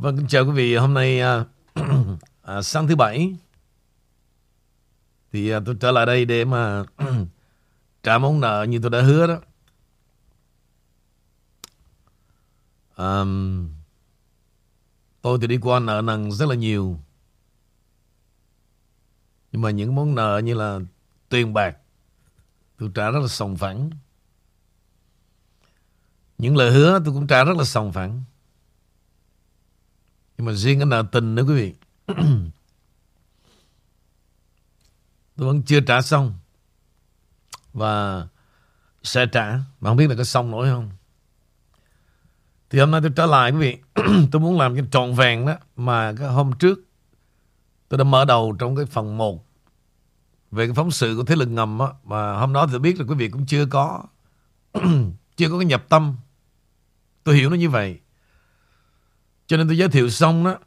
Vâng, kính chào quý vị. Hôm nay à, à, sáng thứ bảy thì à, tôi trở lại đây để mà trả món nợ như tôi đã hứa đó. À, tôi thì đi qua nợ nần rất là nhiều. Nhưng mà những món nợ như là tiền bạc tôi trả rất là sòng phẳng. Những lời hứa tôi cũng trả rất là sòng phẳng. Nhưng mà riêng cái nợ tình nữa quý vị, Tôi vẫn chưa trả xong. Và sẽ trả, Mà không biết là có xong nổi không. Thì hôm nay tôi trở lại quý vị, Tôi muốn làm cái trọn vẹn đó Mà cái hôm trước Tôi đã mở đầu trong cái phần 1 Về cái phóng sự của thế lực ngầm á. Mà hôm đó thì tôi biết là quý vị cũng chưa có Chưa có cái nhập tâm. Tôi hiểu nó như vậy cho nên tôi giới thiệu xong đó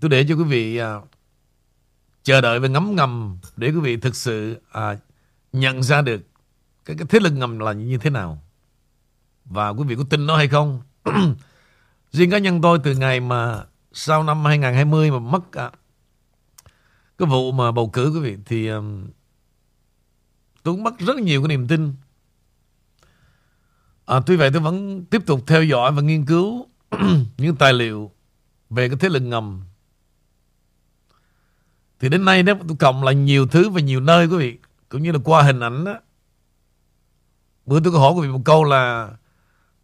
Tôi để cho quý vị à, Chờ đợi và ngấm ngầm Để quý vị thực sự à, Nhận ra được cái, cái thế lực ngầm là như thế nào. Và quý vị có tin nó hay không? Riêng cá nhân tôi từ ngày mà Sau năm 2020 mà mất à, Cái vụ mà bầu cử quý vị Thì à, Tôi cũng mất rất nhiều cái niềm tin. À, Tuy vậy tôi vẫn tiếp tục theo dõi và nghiên cứu những tài liệu về cái thế lực ngầm. Thì đến nay nếu tôi cộng là nhiều thứ và nhiều nơi quý vị, cũng như là qua hình ảnh đó bữa tôi có hỏi quý vị một câu là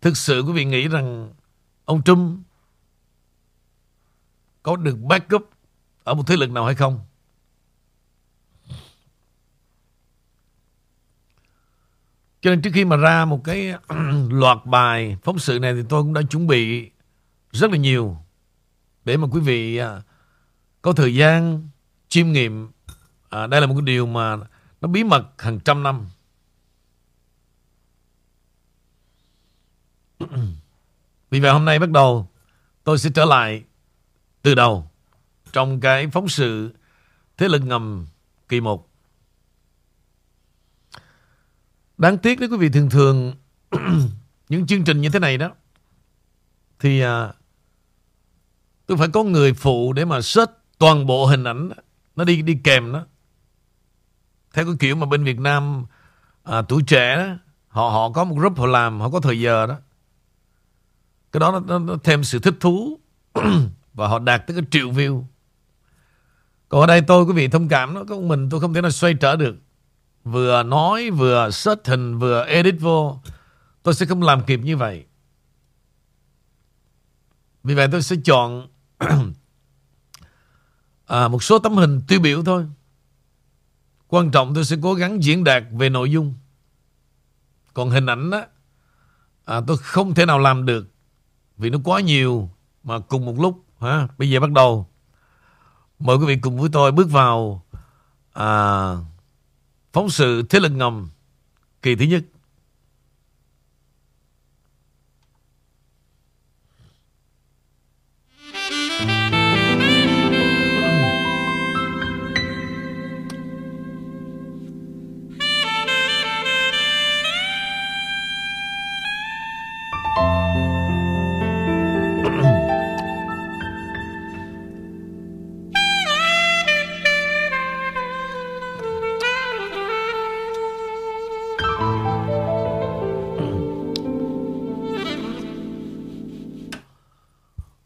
thực sự quý vị nghĩ rằng ông Trump có được backup ở một thế lực nào hay không? Cho nên trước khi mà ra một cái loạt bài phóng sự này thì tôi cũng đã chuẩn bị rất là nhiều để mà quý vị à, có thời gian chiêm nghiệm à, đây là một cái điều mà nó bí mật hàng trăm năm. Vì vậy hôm nay bắt đầu tôi sẽ trở lại từ đầu trong cái phóng sự thế lực ngầm kỳ 1 đáng tiếc đấy quý vị thường thường những chương trình như thế này đó thì à, Tôi phải có người phụ để mà search toàn bộ hình ảnh Nó đi đi kèm đó Theo cái kiểu mà bên Việt Nam à, Tuổi trẻ đó Họ họ có một group họ làm Họ có thời giờ đó. Cái đó nó, nó, nó thêm sự thích thú Và họ đạt tới cái triệu view. Còn ở đây tôi quý vị thông cảm nó Có mình tôi không thể nào xoay trở được. Vừa nói vừa search hình Vừa edit vô Tôi sẽ không làm kịp như vậy. Vì vậy tôi sẽ chọn à, một số tấm hình tiêu biểu thôi. Quan trọng tôi sẽ cố gắng diễn đạt về nội dung. Còn hình ảnh đó, à, tôi không thể nào làm được vì nó quá nhiều mà cùng một lúc. Ha? Bây giờ bắt đầu. Mời quý vị cùng với tôi bước vào à, phóng sự Thế lực ngầm kỳ thứ nhất.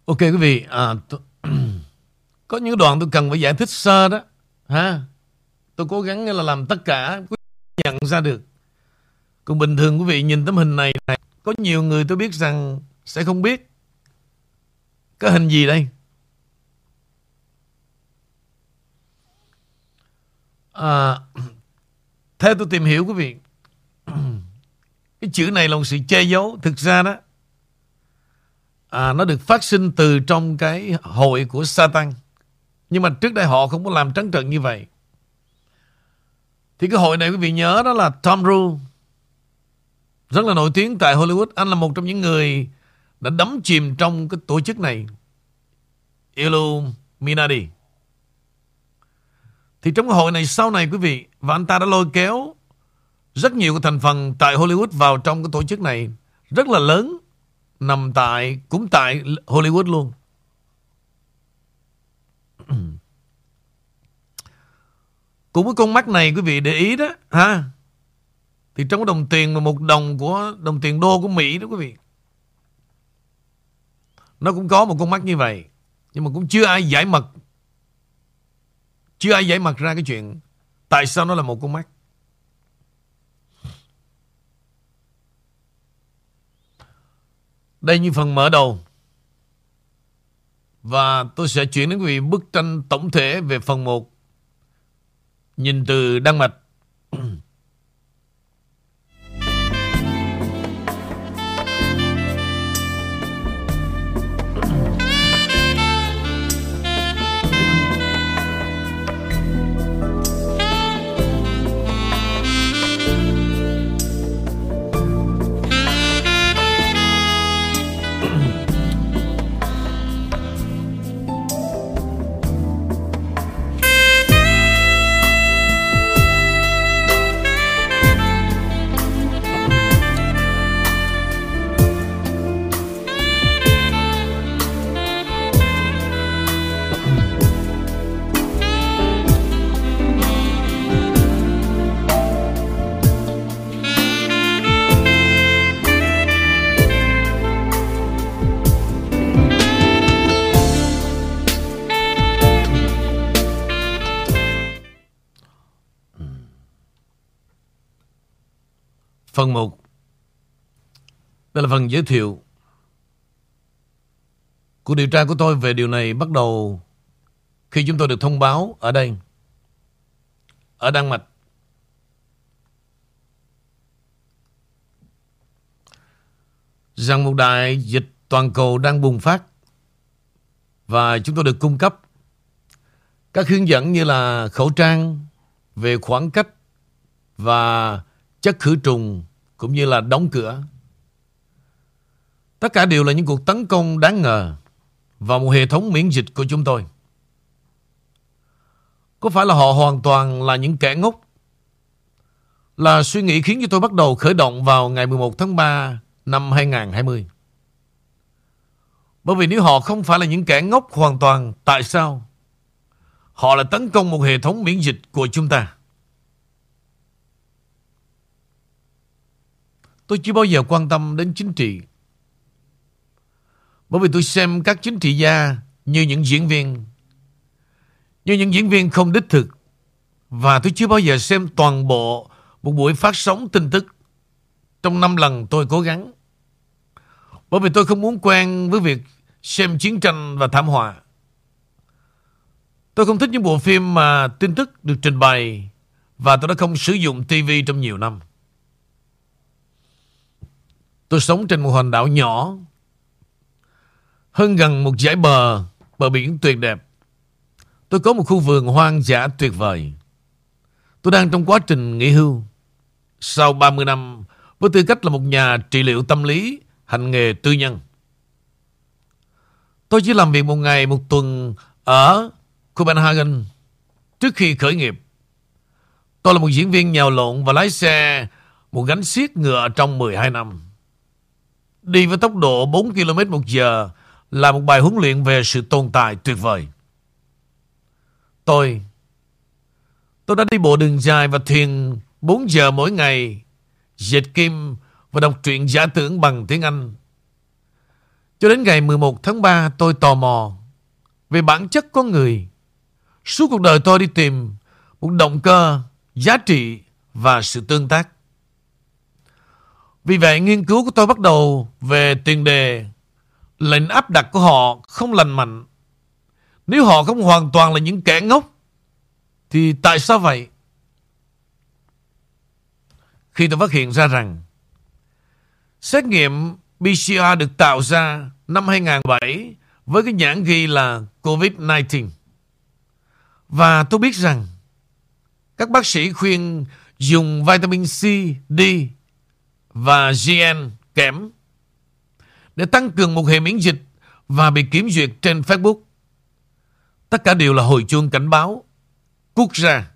Ok quý vị, à, tôi, có những đoạn tôi cần phải giải thích sơ đó. ha Tôi cố gắng là làm tất cả quý vị nhận ra được. Còn bình thường quý vị nhìn tấm hình này, này có nhiều người tôi biết rằng sẽ không biết cái hình gì đây. À, theo tôi tìm hiểu quý vị, cái chữ này là một sự che giấu. Thực ra đó, à, nó được phát sinh từ trong cái hội của Satan. Nhưng mà trước đây họ không có làm trắng trợn như vậy. Thì cái hội này quý vị nhớ đó là Tom Cruise. Rất là nổi tiếng tại Hollywood. Anh là một trong những người đã đắm chìm trong cái tổ chức này. Illuminati. Thì trong cái hội này sau này quý vị và anh ta đã lôi kéo rất nhiều cái thành phần tại Hollywood vào trong cái tổ chức này rất là lớn nằm tại, cũng tại Hollywood luôn. Cũng cái con mắt này quý vị để ý đó, ha. Thì trong cái đồng tiền mà một đồng của, đồng tiền đô của Mỹ đó quý vị. Nó cũng có một con mắt như vậy. Nhưng mà cũng chưa ai giải mật. Chưa ai giải mật ra cái chuyện tại sao nó là một con mắt. Đây như phần mở đầu. Và tôi sẽ chuyển đến quý vị bức tranh tổng thể về phần 1 Nhìn từ Đan Mạch. Đây là phần giới thiệu Cuộc điều tra của tôi về điều này bắt đầu khi chúng tôi được thông báo ở đây, ở Đan Mạch. Rằng một đại dịch toàn cầu đang bùng phát và chúng tôi được cung cấp các hướng dẫn như là khẩu trang về khoảng cách và chất khử trùng cũng như là đóng cửa. Tất cả đều là những cuộc tấn công đáng ngờ vào một hệ thống miễn dịch của chúng tôi. Có phải là họ hoàn toàn là những kẻ ngốc? Là suy nghĩ khiến cho tôi bắt đầu khởi động vào ngày 11 tháng 3 năm 2020. Bởi vì nếu họ không phải là những kẻ ngốc hoàn toàn, tại sao? Họ lại tấn công một hệ thống miễn dịch của chúng ta. Tôi chưa bao giờ quan tâm đến chính trị. Bởi vì tôi xem các chính trị gia như những diễn viên. Như những diễn viên không đích thực. Và tôi chưa bao giờ xem toàn bộ một buổi phát sóng tin tức trong năm lần tôi cố gắng. Bởi vì tôi không muốn quen với việc xem chiến tranh và thảm họa. Tôi không thích những bộ phim mà tin tức được trình bày và tôi đã không sử dụng TV trong nhiều năm. Tôi sống trên một hòn đảo nhỏ hơn gần một dải bờ, bờ biển tuyệt đẹp. Tôi có một khu vườn hoang dã tuyệt vời. Tôi đang trong quá trình nghỉ hưu. Sau 30 năm, với tư cách là một nhà trị liệu tâm lý, hành nghề tư nhân. Tôi chỉ làm việc một ngày một tuần ở Copenhagen trước khi khởi nghiệp. Tôi là một diễn viên nhào lộn và lái xe một gánh xiết ngựa trong 12 năm. Đi với tốc độ 4 km một giờ là một bài huấn luyện về sự tồn tại tuyệt vời. Tôi Tôi đã đi bộ đường dài và thuyền 4 giờ mỗi ngày Dệt kim và đọc truyện giả tưởng bằng tiếng Anh. Cho đến ngày 11 tháng 3 tôi tò mò Về bản chất con người. Suốt cuộc đời tôi đi tìm Một động cơ, giá trị và sự tương tác. Vì vậy nghiên cứu của tôi bắt đầu về tiền đề lệnh áp đặt của họ không lành mạnh. Nếu họ không hoàn toàn là những kẻ ngốc thì tại sao vậy? Khi tôi phát hiện ra rằng xét nghiệm PCR được tạo ra năm 2007 với cái nhãn ghi là COVID-19. Và tôi biết rằng các bác sĩ khuyên dùng vitamin C, D và GN kém để tăng cường một hệ miễn dịch và bị kiểm duyệt trên Facebook. Tất cả đều là hồi chuông cảnh báo quốc gia.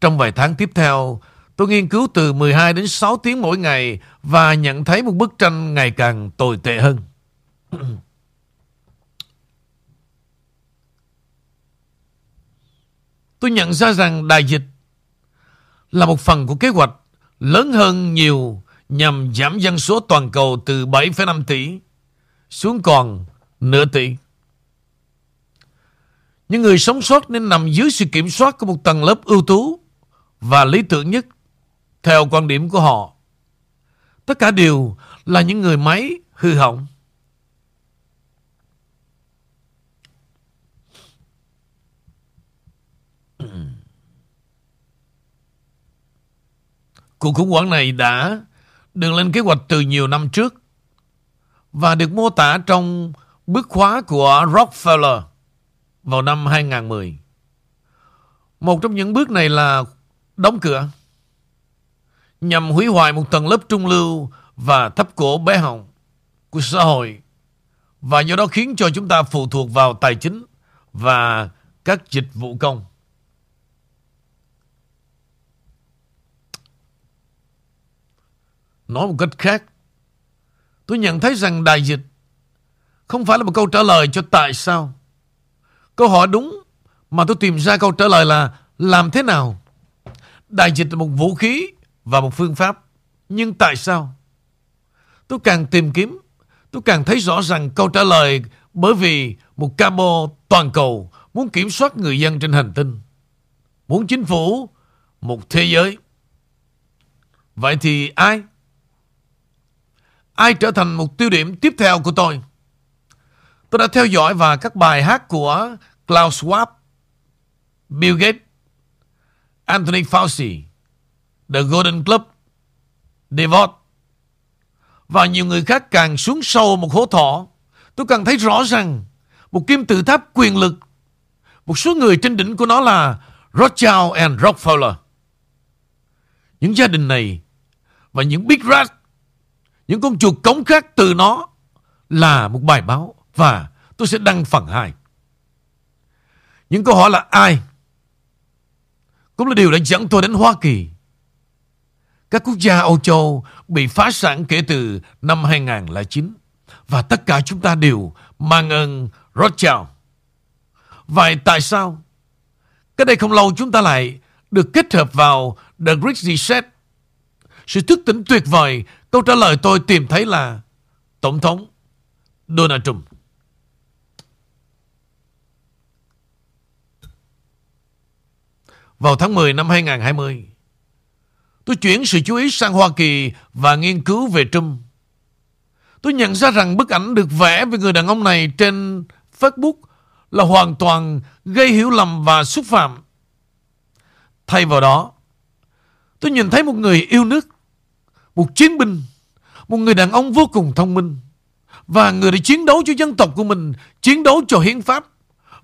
Trong vài tháng tiếp theo, tôi nghiên cứu từ 12 đến 6 tiếng mỗi ngày và nhận thấy một bức tranh ngày càng tồi tệ hơn. tôi nhận ra rằng đại dịch là một phần của kế hoạch lớn hơn nhiều nhằm giảm dân số toàn cầu từ 7,5 tỷ xuống còn nửa tỷ. Những người sống sót nên nằm dưới sự kiểm soát của một tầng lớp ưu tú và lý tưởng nhất theo quan điểm của họ. Tất cả đều là những người máy hư hỏng. Cuộc khủng hoảng này đã được lên kế hoạch từ nhiều năm trước và được mô tả trong bức khóa của Rockefeller vào năm 2010. Một trong những bước này là đóng cửa, nhằm hủy hoại một tầng lớp trung lưu và thấp cổ bé họng của xã hội, và do đó khiến cho chúng ta phụ thuộc vào tài chính và các dịch vụ công. Nói một cách khác, tôi nhận thấy rằng đại dịch không phải là một câu trả lời cho tại sao. Câu hỏi đúng mà tôi tìm ra câu trả lời là làm thế nào. Đại dịch là một vũ khí và một phương pháp. Nhưng tại sao? Tôi càng tìm kiếm, tôi càng thấy rõ rằng câu trả lời bởi vì một camo toàn cầu muốn kiểm soát người dân trên hành tinh. Muốn chính phủ một thế giới. Vậy thì ai? Ai trở thành một tiêu điểm tiếp theo của tôi? Tôi đã theo dõi và các bài hát của Klaus Schwab, Bill Gates, Anthony Fauci, The Golden Club, DeVos và nhiều người khác càng xuống sâu một hố thỏ. Tôi càng thấy rõ rằng một kim tự tháp quyền lực, một số người trên đỉnh của nó là Rothschild and Rockefeller. Những gia đình này và những Big Rat, những con chuột cống khác từ nó là một bài báo và tôi sẽ đăng phần 2. Những câu hỏi là ai? Cũng là điều đã dẫn tôi đến Hoa Kỳ. Các quốc gia Âu Châu bị phá sản kể từ năm 2009. Và tất cả chúng ta đều mang ơn Rothschild. Vậy tại sao? Cái đây không lâu chúng ta lại được kết hợp vào The Great Reset. Sự thức tỉnh tuyệt vời, câu trả lời tôi tìm thấy là Tổng thống Donald Trump. Vào tháng 10 năm 2020, tôi chuyển sự chú ý sang Hoa Kỳ và nghiên cứu về Trump. Tôi nhận ra rằng bức ảnh được vẽ về người đàn ông này trên Facebook là hoàn toàn gây hiểu lầm và xúc phạm. Thay vào đó, tôi nhìn thấy một người yêu nước, một chiến binh, một người đàn ông vô cùng thông minh và người đã chiến đấu cho dân tộc của mình, chiến đấu cho hiến pháp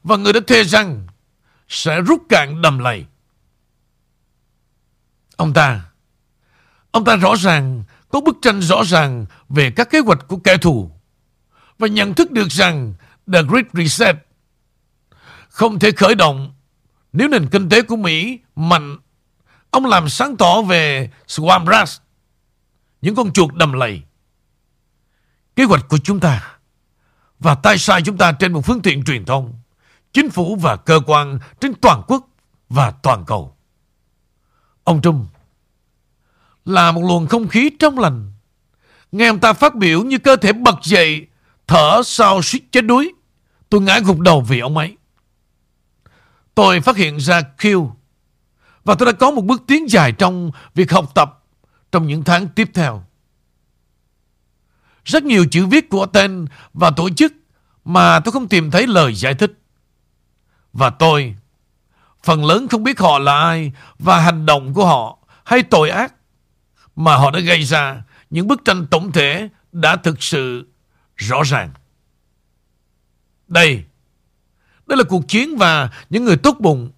và người đã thề rằng sẽ rút cạn đầm lầy. Ông ta Ông ta rõ ràng có bức tranh rõ ràng về các kế hoạch của kẻ thù và nhận thức được rằng The Great Reset không thể khởi động nếu nền kinh tế của Mỹ mạnh. Ông làm sáng tỏ về Swamp Rat, những con chuột đầm lầy. Kế hoạch của chúng ta và tay sai chúng ta trên một phương tiện truyền thông, chính phủ và cơ quan trên toàn quốc và toàn cầu. Ông Trung là một luồng không khí trong lành. Nghe ông ta phát biểu như cơ thể bật dậy, thở sau suýt chết đuối. Tôi ngã gục đầu vì ông ấy. Tôi phát hiện ra Q và tôi đã có một bước tiến dài trong việc học tập trong những tháng tiếp theo. Rất nhiều chữ viết của tên và tổ chức mà tôi không tìm thấy lời giải thích. Và tôi, phần lớn không biết họ là ai và hành động của họ hay tội ác mà họ đã gây ra, những bức tranh tổng thể đã thực sự rõ ràng. Đây, đây là cuộc chiến và những người tốt bụng.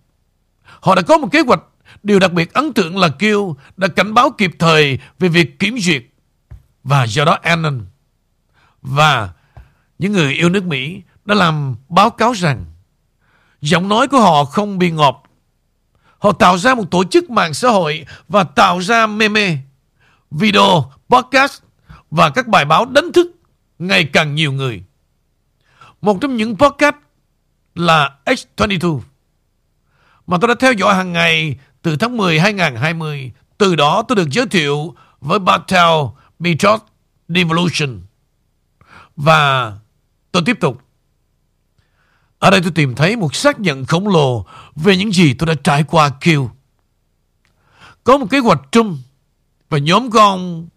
Họ đã có một kế hoạch. Điều đặc biệt ấn tượng là Kiêu đã cảnh báo kịp thời về việc kiểm duyệt. Và do đó Annan và những người yêu nước Mỹ đã làm báo cáo rằng giọng nói của họ không bị ngọt. Họ tạo ra một tổ chức mạng xã hội và tạo ra meme video, podcast và các bài báo đánh thức ngày càng nhiều người. Một trong những podcast là X22. mà tôi đã theo dõi hàng ngày từ tháng 10 2020. Từ đó tôi được giới thiệu với Bartel Method Devolution. Và tôi tiếp tục. Ở đây tôi tìm thấy một xác nhận khổng lồ về những gì tôi đã trải qua kêu. Có một kế hoạch chung và nhóm con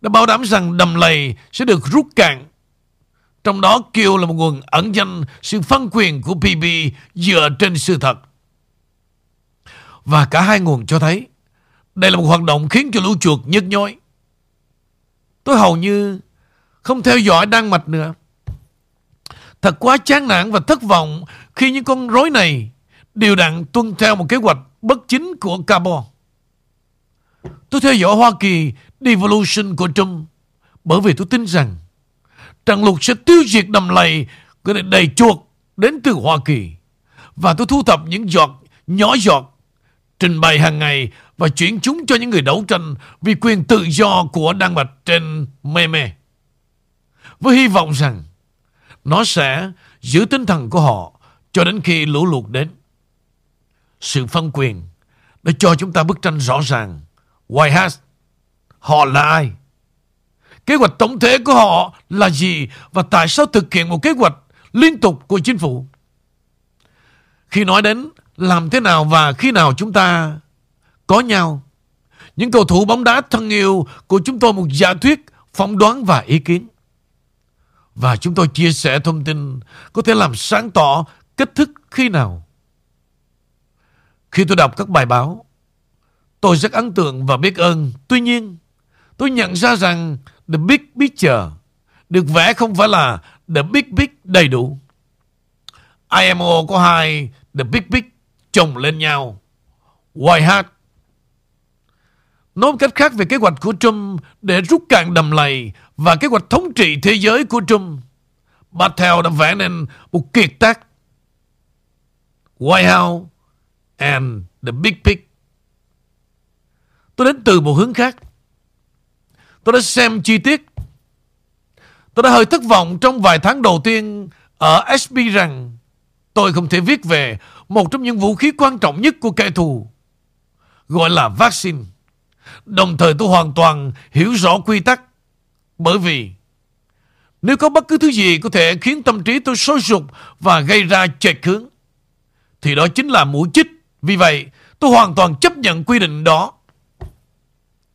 đã bảo đảm rằng đầm lầy sẽ được rút cạn. Trong đó kêu là một nguồn ẩn danh sự phân quyền của PB dựa trên sự thật. Và cả hai nguồn cho thấy đây là một hoạt động khiến cho lũ chuột nhức nhối. Tôi hầu như không theo dõi Đan Mạch nữa. Thật quá chán nản và thất vọng khi những con rối này đều đặn tuân theo một kế hoạch bất chính của Cabo. Tôi theo dõi Hoa Kỳ Devolution của Trump bởi vì tôi tin rằng Trần Lục sẽ tiêu diệt đầm lầy của đầy chuột đến từ Hoa Kỳ. Và tôi thu thập những giọt, nhỏ giọt, trình bày hàng ngày và chuyển chúng cho những người đấu tranh vì quyền tự do của Đan Mạch trên Meme. Với hy vọng rằng nó sẽ giữ tinh thần của họ cho đến khi lũ lụt đến. Sự phân quyền đã cho chúng ta bức tranh rõ ràng. White House, họ là ai? Kế hoạch tổng thể của họ là gì và tại sao thực hiện một kế hoạch liên tục của chính phủ? Khi nói đến làm thế nào và khi nào chúng ta có nhau, những cầu thủ bóng đá thân yêu của chúng tôi một giả thuyết, phỏng đoán và ý kiến. Và chúng tôi chia sẻ thông tin có thể làm sáng tỏ kết thức khi nào. Khi tôi đọc các bài báo, tôi rất ấn tượng và biết ơn. Tuy nhiên, tôi nhận ra rằng The Big Picture được vẽ không phải là The Big Big đầy đủ. IMO có hai The Big Big chồng lên nhau. White Hat Nói một cách khác về kế hoạch của Trump để rút cạn đầm lầy và kế hoạch thống trị thế giới của Trump, Patel đã vẽ nên một kiệt tác White House and the Big Pig. Tôi đến từ một hướng khác. Tôi đã xem chi tiết. Tôi đã hơi thất vọng trong vài tháng đầu tiên ở SB rằng tôi không thể viết về một trong những vũ khí quan trọng nhất của kẻ thù, gọi là vaccine. Đồng thời tôi hoàn toàn hiểu rõ quy tắc. Bởi vì nếu có bất cứ thứ gì có thể khiến tâm trí tôi sôi sục và gây ra chệch hướng, thì đó chính là mũi chích. Vì vậy, tôi hoàn toàn chấp nhận quy định đó.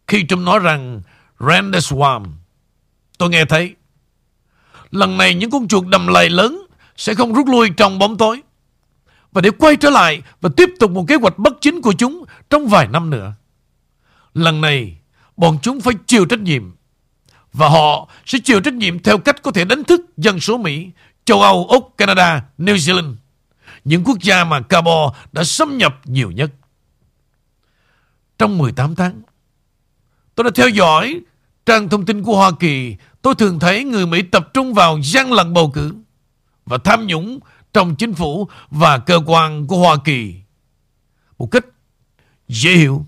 Khi Trump nói rằng Randeswam, tôi nghe thấy lần này những con chuột đầm lầy lớn sẽ không rút lui trong bóng tối và để quay trở lại và tiếp tục một kế hoạch bất chính của chúng trong vài năm nữa. Lần này, bọn chúng phải chịu trách nhiệm. Và họ sẽ chịu trách nhiệm theo cách có thể đánh thức dân số Mỹ, châu Âu, Úc, Canada, New Zealand. Những quốc gia mà Cabo đã xâm nhập nhiều nhất. Trong 18 tháng, tôi đã theo dõi trang thông tin của Hoa Kỳ. Tôi thường thấy người Mỹ tập trung vào gian lận bầu cử và tham nhũng trong chính phủ và cơ quan của Hoa Kỳ. Một cách dễ hiểu.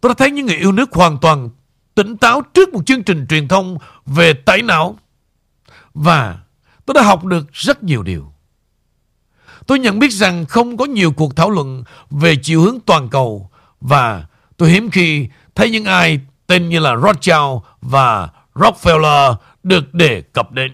Tôi đã thấy những người yêu nước hoàn toàn tỉnh táo trước một chương trình truyền thông về tẩy não. Và tôi đã học được rất nhiều điều. Tôi nhận biết rằng không có nhiều cuộc thảo luận về chiều hướng toàn cầu và tôi hiếm khi thấy những ai tên như là Rothschild và Rockefeller được đề cập đến.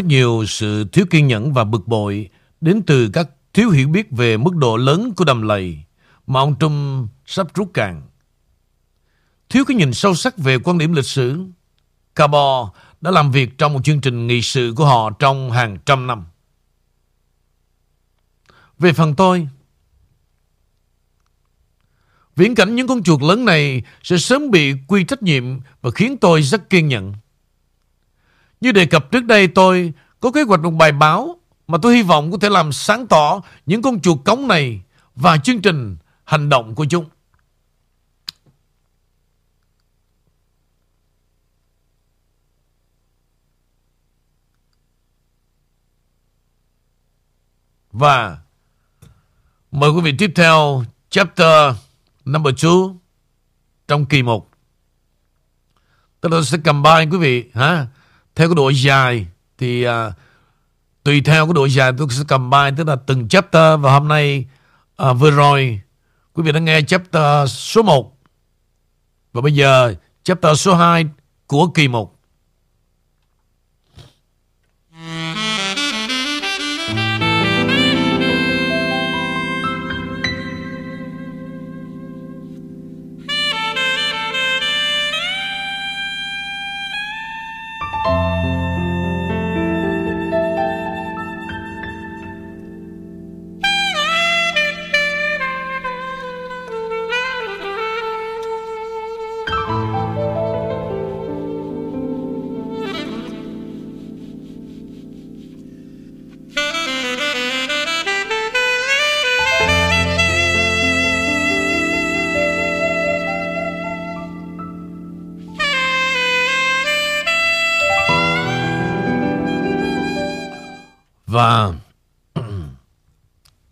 Rất nhiều sự thiếu kiên nhẫn và bực bội đến từ các thiếu hiểu biết về mức độ lớn của đầm lầy mà ông Trump sắp rút cạn. Thiếu cái nhìn sâu sắc về quan điểm lịch sử, Cabo đã làm việc trong một chương trình nghị sự của họ trong hàng trăm năm. Về phần tôi, viễn cảnh những con chuột lớn này sẽ sớm bị quy trách nhiệm và khiến tôi rất kiên nhẫn. Như đề cập trước đây, tôi có kế hoạch một bài báo mà tôi hy vọng có thể làm sáng tỏ những con chuột cống này và chương trình hành động của chúng. Và mời quý vị tiếp theo chapter number 2 trong kỳ 1. Tôi sẽ cầm combine quý vị, ha theo cái độ dài thì à, tùy theo cái độ dài tôi sẽ cầm bài tức là từng chapter. Và hôm nay à, vừa rồi quý vị đã nghe chapter số 1 và bây giờ chapter số 2 của kỳ 1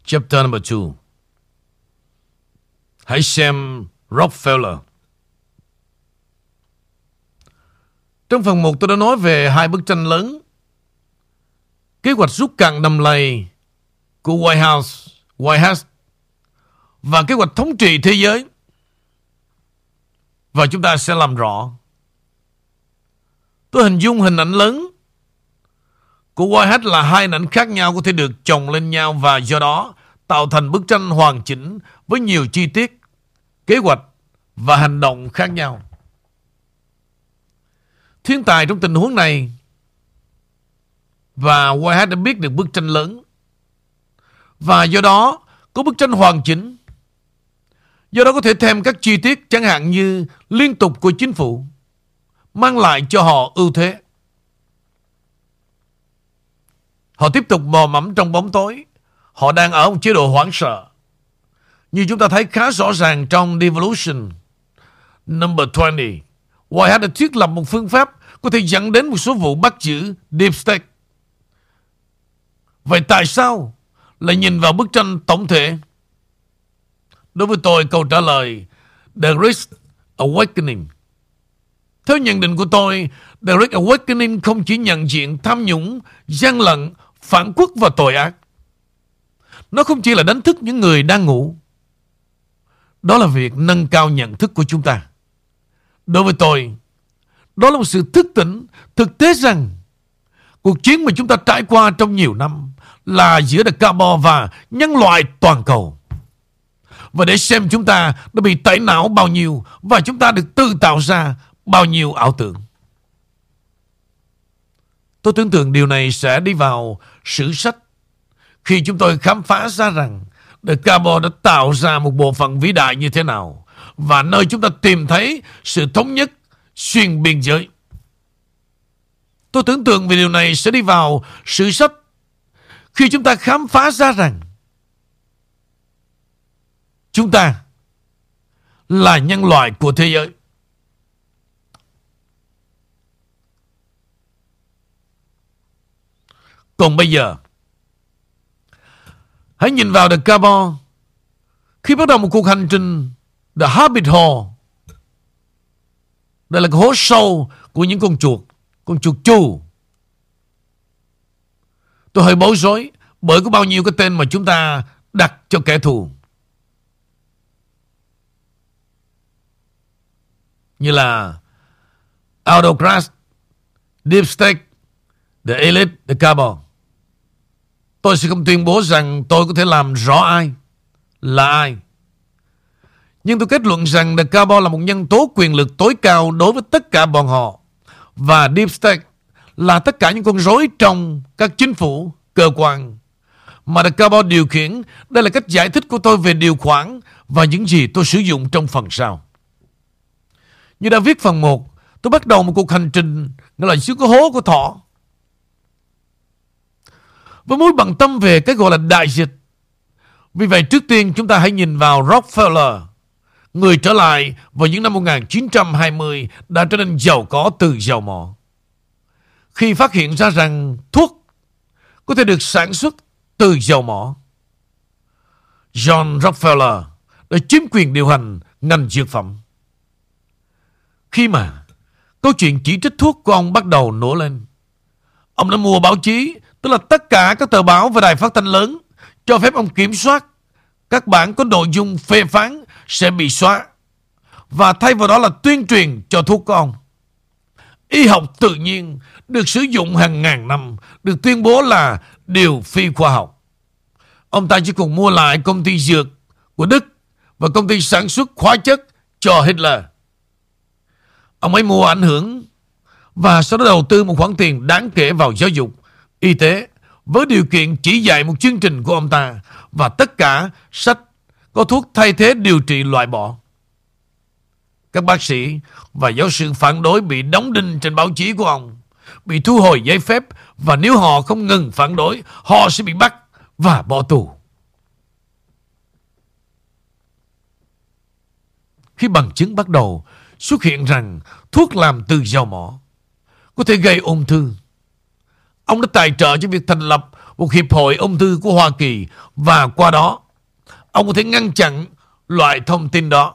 chapter number 2 Hãy xem Rockefeller Trong phần 1 tôi đã nói về hai bức tranh lớn Kế hoạch rút cạn đầm lầy của White House, White House và kế hoạch thống trị thế giới. Và chúng ta sẽ làm rõ. Tôi hình dung hình ảnh lớn của White House là hai ảnh khác nhau có thể được chồng lên nhau và do đó tạo thành bức tranh hoàn chỉnh với nhiều chi tiết, kế hoạch và hành động khác nhau. Thiên tài trong tình huống này và Whitehead đã biết được bức tranh lớn và do đó có bức tranh hoàn chỉnh. Do đó có thể thêm các chi tiết chẳng hạn như liên tục của chính phủ mang lại cho họ ưu thế. Họ tiếp tục mò mẫm trong bóng tối. Họ đang ở một chế độ hoảng sợ. Như chúng ta thấy khá rõ ràng trong Devolution number 20. Whitehead đã thiết lập một phương pháp có thể dẫn đến một số vụ bắt giữ Deep State. Vậy tại sao lại nhìn vào bức tranh tổng thể? Đối với tôi, câu trả lời The Great Awakening. Theo nhận định của tôi, The Great Awakening không chỉ nhận diện tham nhũng, gian lận phản quốc và tội ác. Nó không chỉ là đánh thức những người đang ngủ. Đó là việc nâng cao nhận thức của chúng ta. Đối với tôi, đó là một sự thức tỉnh thực tế rằng cuộc chiến mà chúng ta trải qua trong nhiều năm là giữa The Cabo và nhân loại toàn cầu. Và để xem chúng ta đã bị tẩy não bao nhiêu và chúng ta được tự tạo ra bao nhiêu ảo tưởng. Tôi tưởng tượng điều này sẽ đi vào sử sách khi chúng tôi khám phá ra rằng The Cabo đã tạo ra một bộ phận vĩ đại như thế nào và nơi chúng ta tìm thấy sự thống nhất xuyên biên giới. Tôi tưởng tượng về điều này sẽ đi vào sử sách khi chúng ta khám phá ra rằng chúng ta là nhân loại của thế giới. Còn bây giờ Hãy nhìn vào The Carbon Khi bắt đầu một cuộc hành trình The Hobbit Hall. Đây là cái hố sâu Của những con chuột Con chuột chu. Tôi hơi bối rối Bởi có bao nhiêu cái tên mà chúng ta Đặt cho kẻ thù. Như là Autocrat, Deep State, The Elite, The carbon. Tôi sẽ không tuyên bố rằng tôi có thể làm rõ ai là ai. Nhưng tôi kết luận rằng The Cabal là một nhân tố quyền lực tối cao đối với tất cả bọn họ. Và Deep State là tất cả những con rối trong các chính phủ, cơ quan mà The Cabal điều khiển. Đây là cách giải thích của tôi về điều khoản và những gì tôi sử dụng trong phần sau. Như đã viết phần 1, tôi bắt đầu một cuộc hành trình gọi là xứ có hố của thọ. Với mối bận tâm về cái gọi là đại dịch. Vì vậy trước tiên chúng ta hãy nhìn vào Rockefeller, người trở lại vào những năm 1920 đã trở nên giàu có từ dầu mỏ. Khi phát hiện ra rằng thuốc có thể được sản xuất từ dầu mỏ. John Rockefeller đã chiếm quyền điều hành ngành dược phẩm. Khi mà câu chuyện chỉ trích thuốc của ông bắt đầu nổ lên, ông đã mua báo chí, tức là tất cả các tờ báo và đài phát thanh lớn, cho phép ông kiểm soát các bản có nội dung phê phán sẽ bị xóa. Và thay vào đó là tuyên truyền cho thuốc của ông. Y học tự nhiên được sử dụng hàng ngàn năm, được tuyên bố là điều phi khoa học. Ông ta chỉ còn mua lại công ty dược của Đức và công ty sản xuất hóa chất cho Hitler. Ông ấy mua ảnh hưởng và sau đó đầu tư một khoản tiền đáng kể vào giáo dục, y tế với điều kiện chỉ dạy một chương trình của ông ta và tất cả sách có thuốc thay thế điều trị loại bỏ. Các bác sĩ và giáo sư phản đối bị đóng đinh trên báo chí của ông, bị thu hồi giấy phép và nếu họ không ngừng phản đối, họ sẽ bị bắt và bỏ tù. Khi bằng chứng bắt đầu xuất hiện rằng thuốc làm từ dầu mỏ có thể gây ung thư, ông đã tài trợ cho việc thành lập một hiệp hội ung thư của Hoa Kỳ và qua đó ông có thể ngăn chặn loại thông tin đó.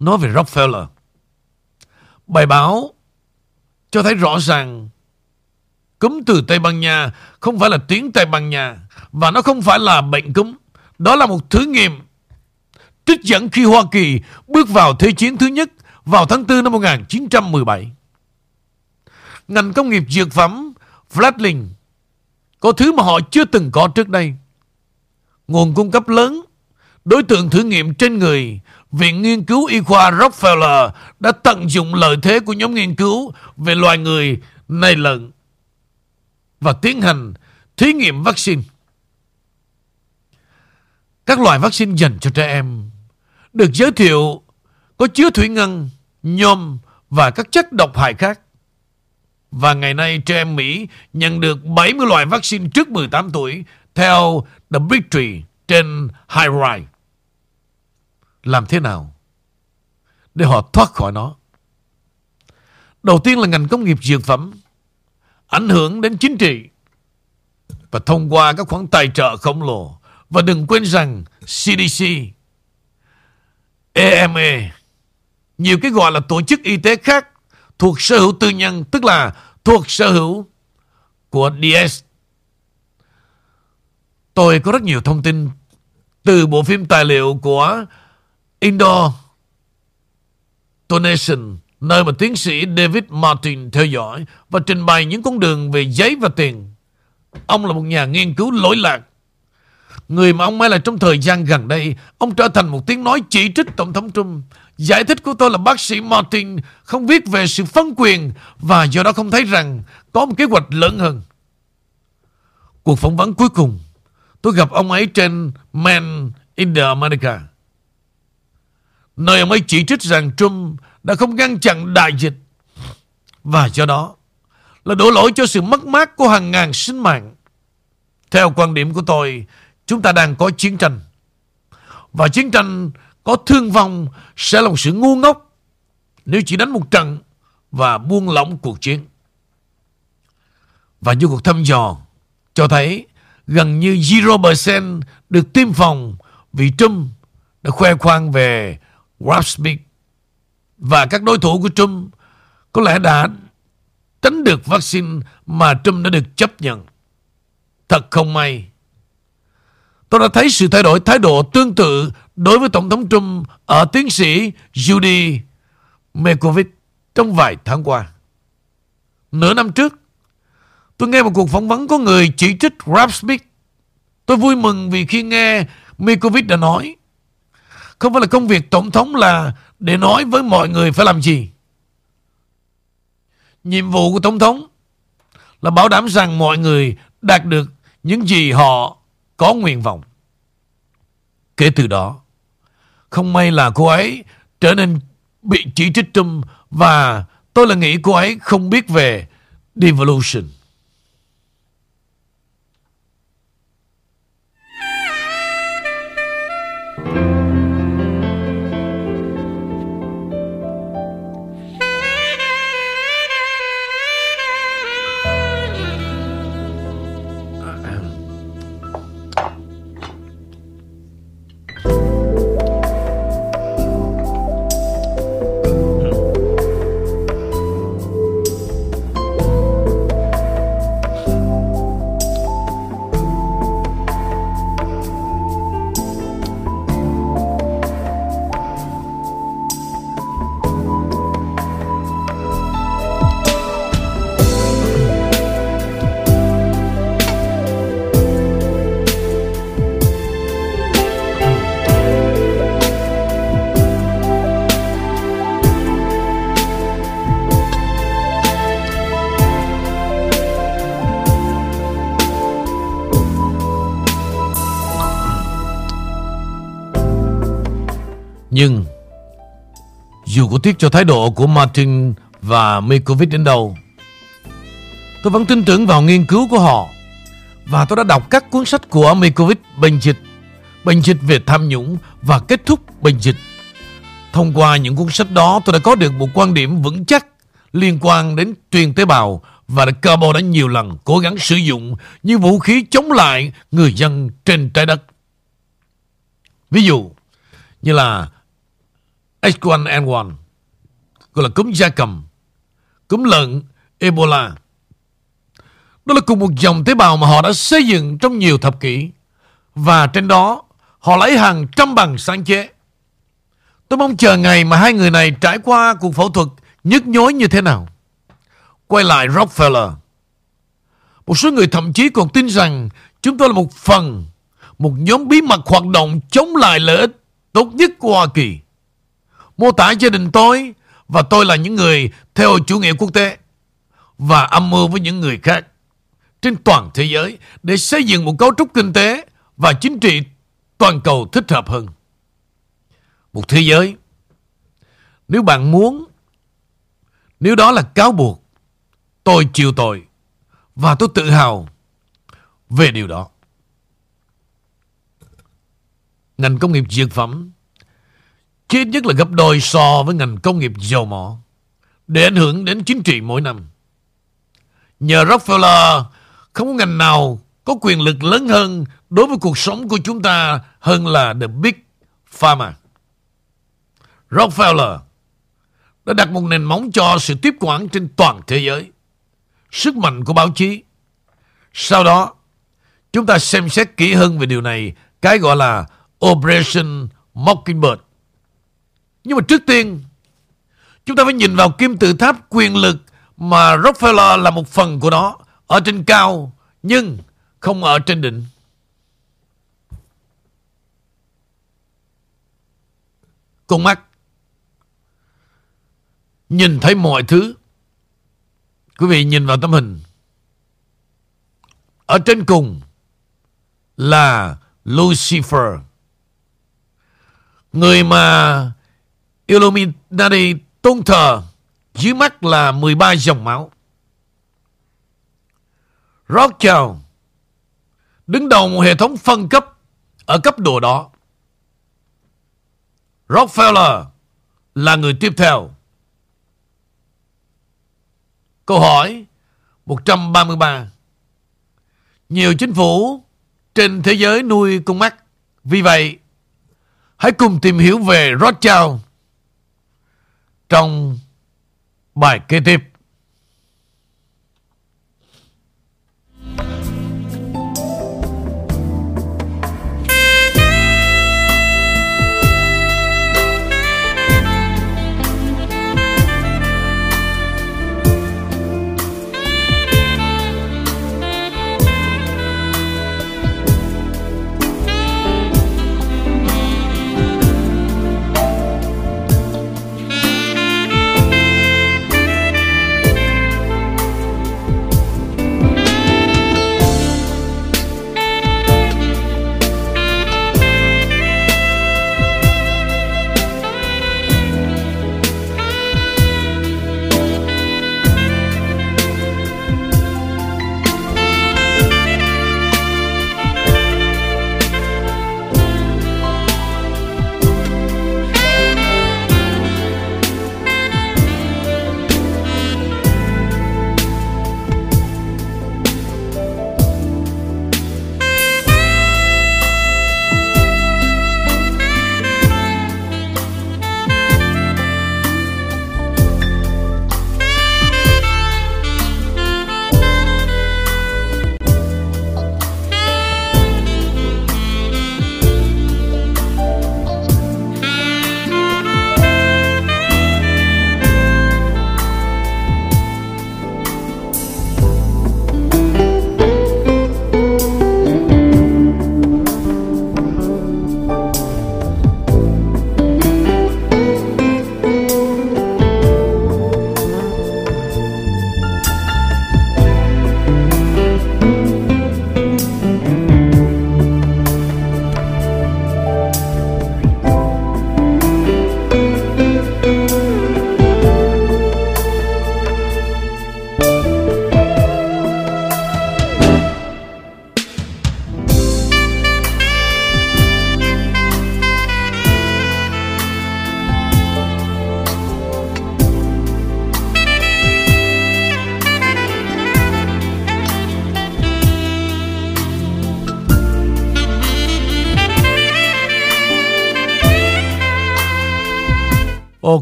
Nói về Rockefeller, bài báo cho thấy rõ ràng cúm từ Tây Ban Nha không phải là tiếng Tây Ban Nha và nó không phải là bệnh cúm. Đó là một thử nghiệm trích dẫn khi Hoa Kỳ bước vào Thế chiến thứ nhất vào tháng 4 năm 1917. Ngành công nghiệp dược phẩm Flatling có thứ mà họ chưa từng có trước đây. Nguồn cung cấp lớn, đối tượng thử nghiệm trên người, Viện Nghiên cứu Y khoa Rockefeller đã tận dụng lợi thế của nhóm nghiên cứu về loài người này lợn và tiến hành thí nghiệm vaccine. Các loại vaccine dành cho trẻ em được giới thiệu có chứa thủy ngân, nhôm và các chất độc hại khác. Và ngày nay trẻ em Mỹ nhận được 70 loại vaccine trước 18 tuổi theo The Big Tree trên High Ride. Làm thế nào để họ thoát khỏi nó? Đầu tiên là ngành công nghiệp dược phẩm ảnh hưởng đến chính trị và thông qua các khoản tài trợ khổng lồ. Và đừng quên rằng CDC, EMA, nhiều cái gọi là tổ chức y tế khác thuộc sở hữu tư nhân, tức là thuộc sở hữu của DS. Tôi có rất nhiều thông tin từ bộ phim tài liệu của Indo Donation nơi mà tiến sĩ David Martin theo dõi và trình bày những con đường về giấy và tiền. Ông là một nhà nghiên cứu lỗi lạc. Người mà ông ấy là trong thời gian gần đây, ông trở thành một tiếng nói chỉ trích Tổng thống Trump. Giải thích của tôi là bác sĩ Martin không viết về sự phân quyền và do đó không thấy rằng có một kế hoạch lớn hơn. Cuộc phỏng vấn cuối cùng, tôi gặp ông ấy trên Man in the America. Nơi ông ấy chỉ trích rằng Trump đã không ngăn chặn đại dịch và do đó là đổ lỗi cho sự mất mát của hàng ngàn sinh mạng. Theo quan điểm của tôi, chúng ta đang có chiến tranh. Và chiến tranh có thương vong sẽ là một sự ngu ngốc nếu chỉ đánh một trận và buông lỏng cuộc chiến. Và như cuộc thăm dò cho thấy gần như 0% được tiêm phòng vì Trump đã khoe khoang về Rapspeak và các đối thủ của Trump có lẽ đã tránh được vaccine mà Trump đã được chấp nhận. Thật không may. Tôi đã thấy sự thay đổi thái độ tương tự đối với Tổng thống Trump ở tiến sĩ Judy Mekovic trong vài tháng qua. Nửa năm trước, tôi nghe một cuộc phỏng vấn có người chỉ trích Rap Smith. Tôi vui mừng vì khi nghe Mekovic đã nói không phải là công việc tổng thống là để nói với mọi người phải làm gì. Nhiệm vụ của tổng thống là bảo đảm rằng mọi người đạt được những gì họ có nguyện vọng. Kể từ đó, không may là cô ấy trở nên bị chỉ trích Trump và tôi là nghĩ cô ấy không biết về devolution. Tiếc cho thái độ của Martin và Mikovic đến đâu, tôi vẫn tin tưởng vào nghiên cứu của họ. Và tôi đã đọc các cuốn sách của Mikovic bệnh dịch, bệnh dịch về tham nhũng và kết thúc bệnh dịch. Thông qua những cuốn sách đó, tôi đã có được một quan điểm vững chắc liên quan đến truyền tế bào và Cabo đã nhiều lần cố gắng sử dụng như vũ khí chống lại người dân trên trái đất. Ví dụ như là H1N1 gọi là cúm da cầm, cúm lợn, Ebola. Đó là cùng một dòng tế bào mà họ đã xây dựng trong nhiều thập kỷ và trên đó họ lấy hàng trăm bằng sáng chế. Tôi mong chờ ngày mà hai người này trải qua cuộc phẫu thuật nhức nhối như thế nào. Quay lại Rockefeller. Một số người thậm chí còn tin rằng chúng tôi là một phần, một nhóm bí mật hoạt động chống lại lợi ích tốt nhất của Hoa Kỳ mô tả gia đình tôi và tôi là những người theo chủ nghĩa quốc tế và âm mưu với những người khác trên toàn thế giới để xây dựng một cấu trúc kinh tế và chính trị toàn cầu thích hợp hơn. Một thế giới, nếu bạn muốn, nếu đó là cáo buộc, tôi chịu tội và tôi tự hào về điều đó. Ngành công nghiệp dược phẩm Chứ nhất là gấp đôi so với ngành công nghiệp dầu mỏ để ảnh hưởng đến chính trị mỗi năm. Nhờ Rockefeller, không có ngành nào có quyền lực lớn hơn đối với cuộc sống của chúng ta hơn là The Big Pharma. Rockefeller đã đặt một nền móng cho sự tiếp quản trên toàn thế giới. Sức mạnh của báo chí. Sau đó, chúng ta xem xét kỹ hơn về điều này, cái gọi là Operation Mockingbird. Nhưng mà trước tiên, Chúng ta phải nhìn vào kim tự tháp quyền lực Mà Rockefeller là một phần của nó, Ở trên cao, Nhưng không ở trên đỉnh. Con mắt Nhìn thấy mọi thứ. Quý vị nhìn vào tấm hình. Ở trên cùng Là Lucifer. Người mà Illuminati tôn thờ dưới mắt là 13 dòng máu. Rothschild đứng đầu một hệ thống phân cấp ở cấp độ đó. Rockefeller là người tiếp theo. Câu hỏi 133 Nhiều chính phủ trên thế giới nuôi con mắt. Vì vậy, hãy cùng tìm hiểu về Rothschild trong bài kế tiếp.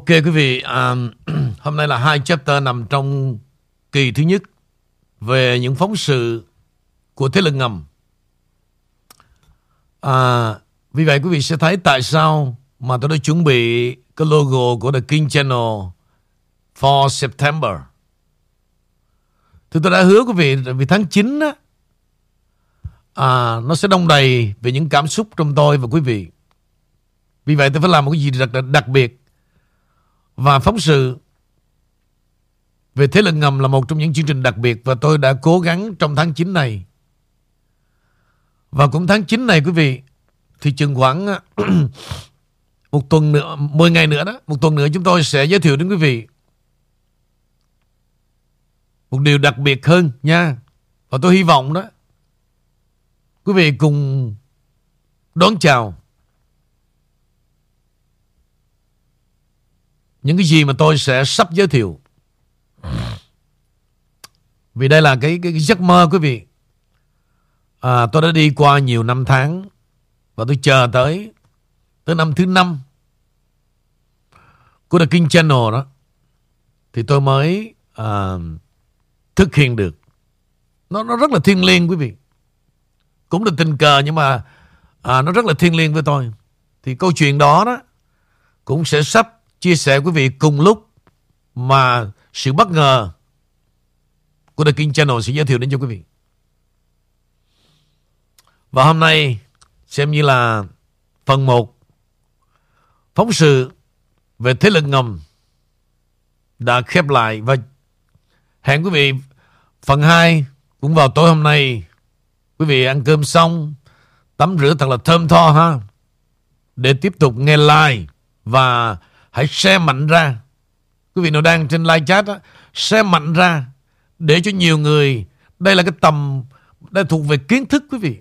Ok quý vị, um, hôm nay là hai chapter nằm trong kỳ thứ nhất về những phóng sự của thế lực ngầm. À, vì vậy quý vị sẽ thấy tại sao mà tôi đã chuẩn bị cái logo của The King Channel for September. Thì tôi đã hứa quý vị vì tháng 9 á, à, nó sẽ đông đầy về những cảm xúc trong tôi và quý vị. Vì vậy tôi phải làm một cái gì đặc, đặc biệt và phóng sự về thế lực ngầm là một trong những chương trình đặc biệt và tôi đã cố gắng trong tháng 9 này. Và cũng tháng 9 này quý vị thì chừng khoảng một tuần nữa, 10 ngày nữa đó, một tuần nữa chúng tôi sẽ giới thiệu đến quý vị một điều đặc biệt hơn nha. Và tôi hy vọng đó quý vị cùng đón chào những cái gì mà tôi sẽ sắp giới thiệu. Vì đây là cái, cái, cái giấc mơ quý vị. À, tôi đã đi qua nhiều năm tháng và tôi chờ tới tới năm thứ năm của The King Channel đó thì tôi mới à, thực hiện được. Nó nó rất là thiêng liêng quý vị. Cũng là tình cờ nhưng mà à, nó rất là thiêng liêng với tôi. Thì câu chuyện đó đó cũng sẽ sắp chia sẻ quý vị cùng lúc mà sự bất ngờ của The King Channel sẽ giới thiệu đến cho quý vị. Và hôm nay xem như là phần 1 phóng sự về thế lực ngầm đã khép lại và hẹn quý vị phần 2 cũng vào tối hôm nay. Quý vị ăn cơm xong, tắm rửa thật là thơm tho ha. Để tiếp tục nghe live và hãy share mạnh ra. Quý vị nào đang trên live chat á, share mạnh ra để cho nhiều người đây là cái tầm đây thuộc về kiến thức quý vị.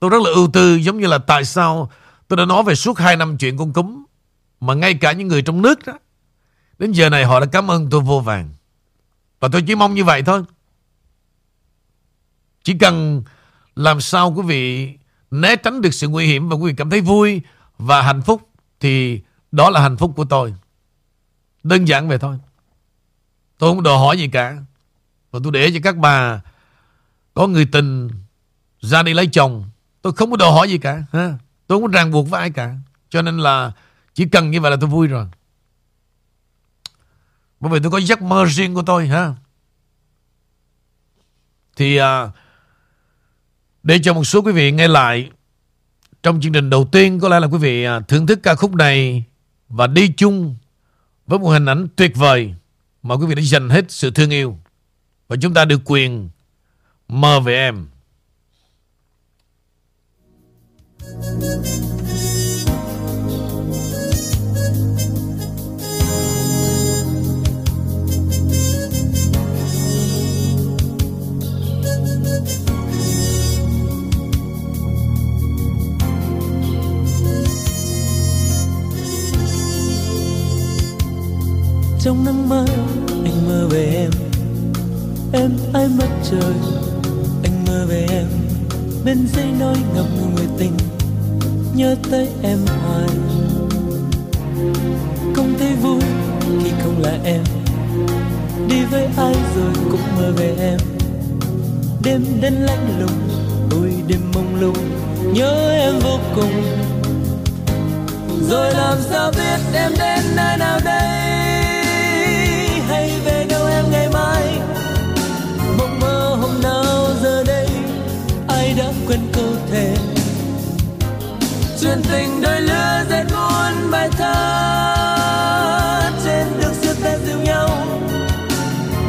Tôi rất là ưu tư giống như là tại sao tôi đã nói về suốt 2 năm chuyện con cúm mà ngay cả những người trong nước đó đến giờ này họ đã cảm ơn tôi vô vàng. Và tôi chỉ mong như vậy thôi. Chỉ cần làm sao quý vị né tránh được sự nguy hiểm và quý vị cảm thấy vui và hạnh phúc thì đó là hạnh phúc của tôi. Đơn giản vậy thôi. Tôi không đòi hỏi gì cả. Và tôi để cho các bà có người tình ra đi lấy chồng. Tôi không có đòi hỏi gì cả. Ha? Tôi không có ràng buộc với ai cả. Cho nên là chỉ cần như vậy là tôi vui rồi. Bởi vì tôi có giấc mơ riêng của tôi. ha Thì à, để cho một số quý vị nghe lại trong chương trình đầu tiên có lẽ là quý vị à, thưởng thức ca khúc này và đi chung với một hình ảnh tuyệt vời mà quý vị đã dành hết sự thương yêu. Và chúng ta được quyền mơ về em. Thank trong nắng mơ, anh mơ về em. Em ai mất trời, anh mơ về em. Bên dây nói ngập ngừng người tình, nhớ tới em hoài. Không thấy vui khi không là em. Đi với ai rồi cũng mơ về em. Đêm đến lạnh lùng, ôi đêm mông lung, nhớ em vô cùng. Rồi làm sao biết em đến nơi nào đây? Chuyện tình đôi lứa dệt muôn bài thơ trên đường xưa ta dìu nhau.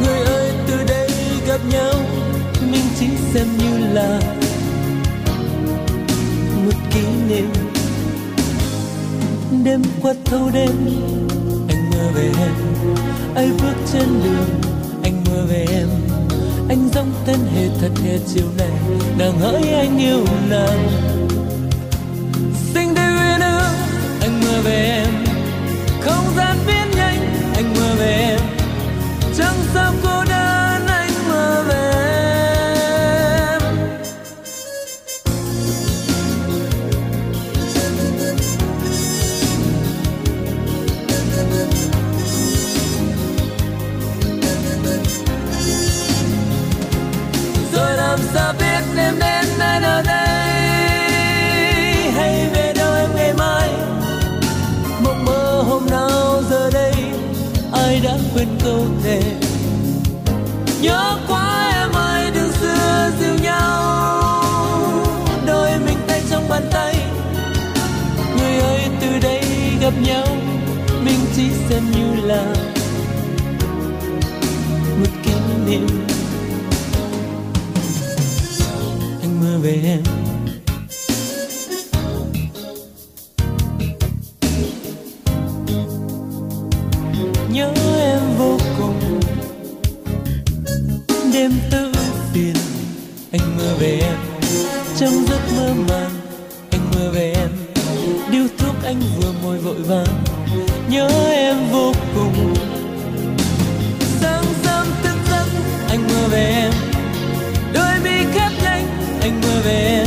Người ơi, từ đây gặp nhau, mình chỉ xem như là một kỷ niệm. Đêm qua thâu đêm, anh mơ về em. Ai bước trên đường, anh mơ về em. Anh dòng tên hề thật hề chiều này nàng hỡi anh yêu nàng. Về em. Không gian biến nhanh anh mơ về em. Chẳng sao cô đơn nhớ trong giấc mơ màng, anh mơ về em. Điêu thuốc anh vừa môi vội vàng, nhớ em vô cùng. Sáng sớm thức giấc, anh mơ về em. Đôi mi khép nhanh, anh mơ về em.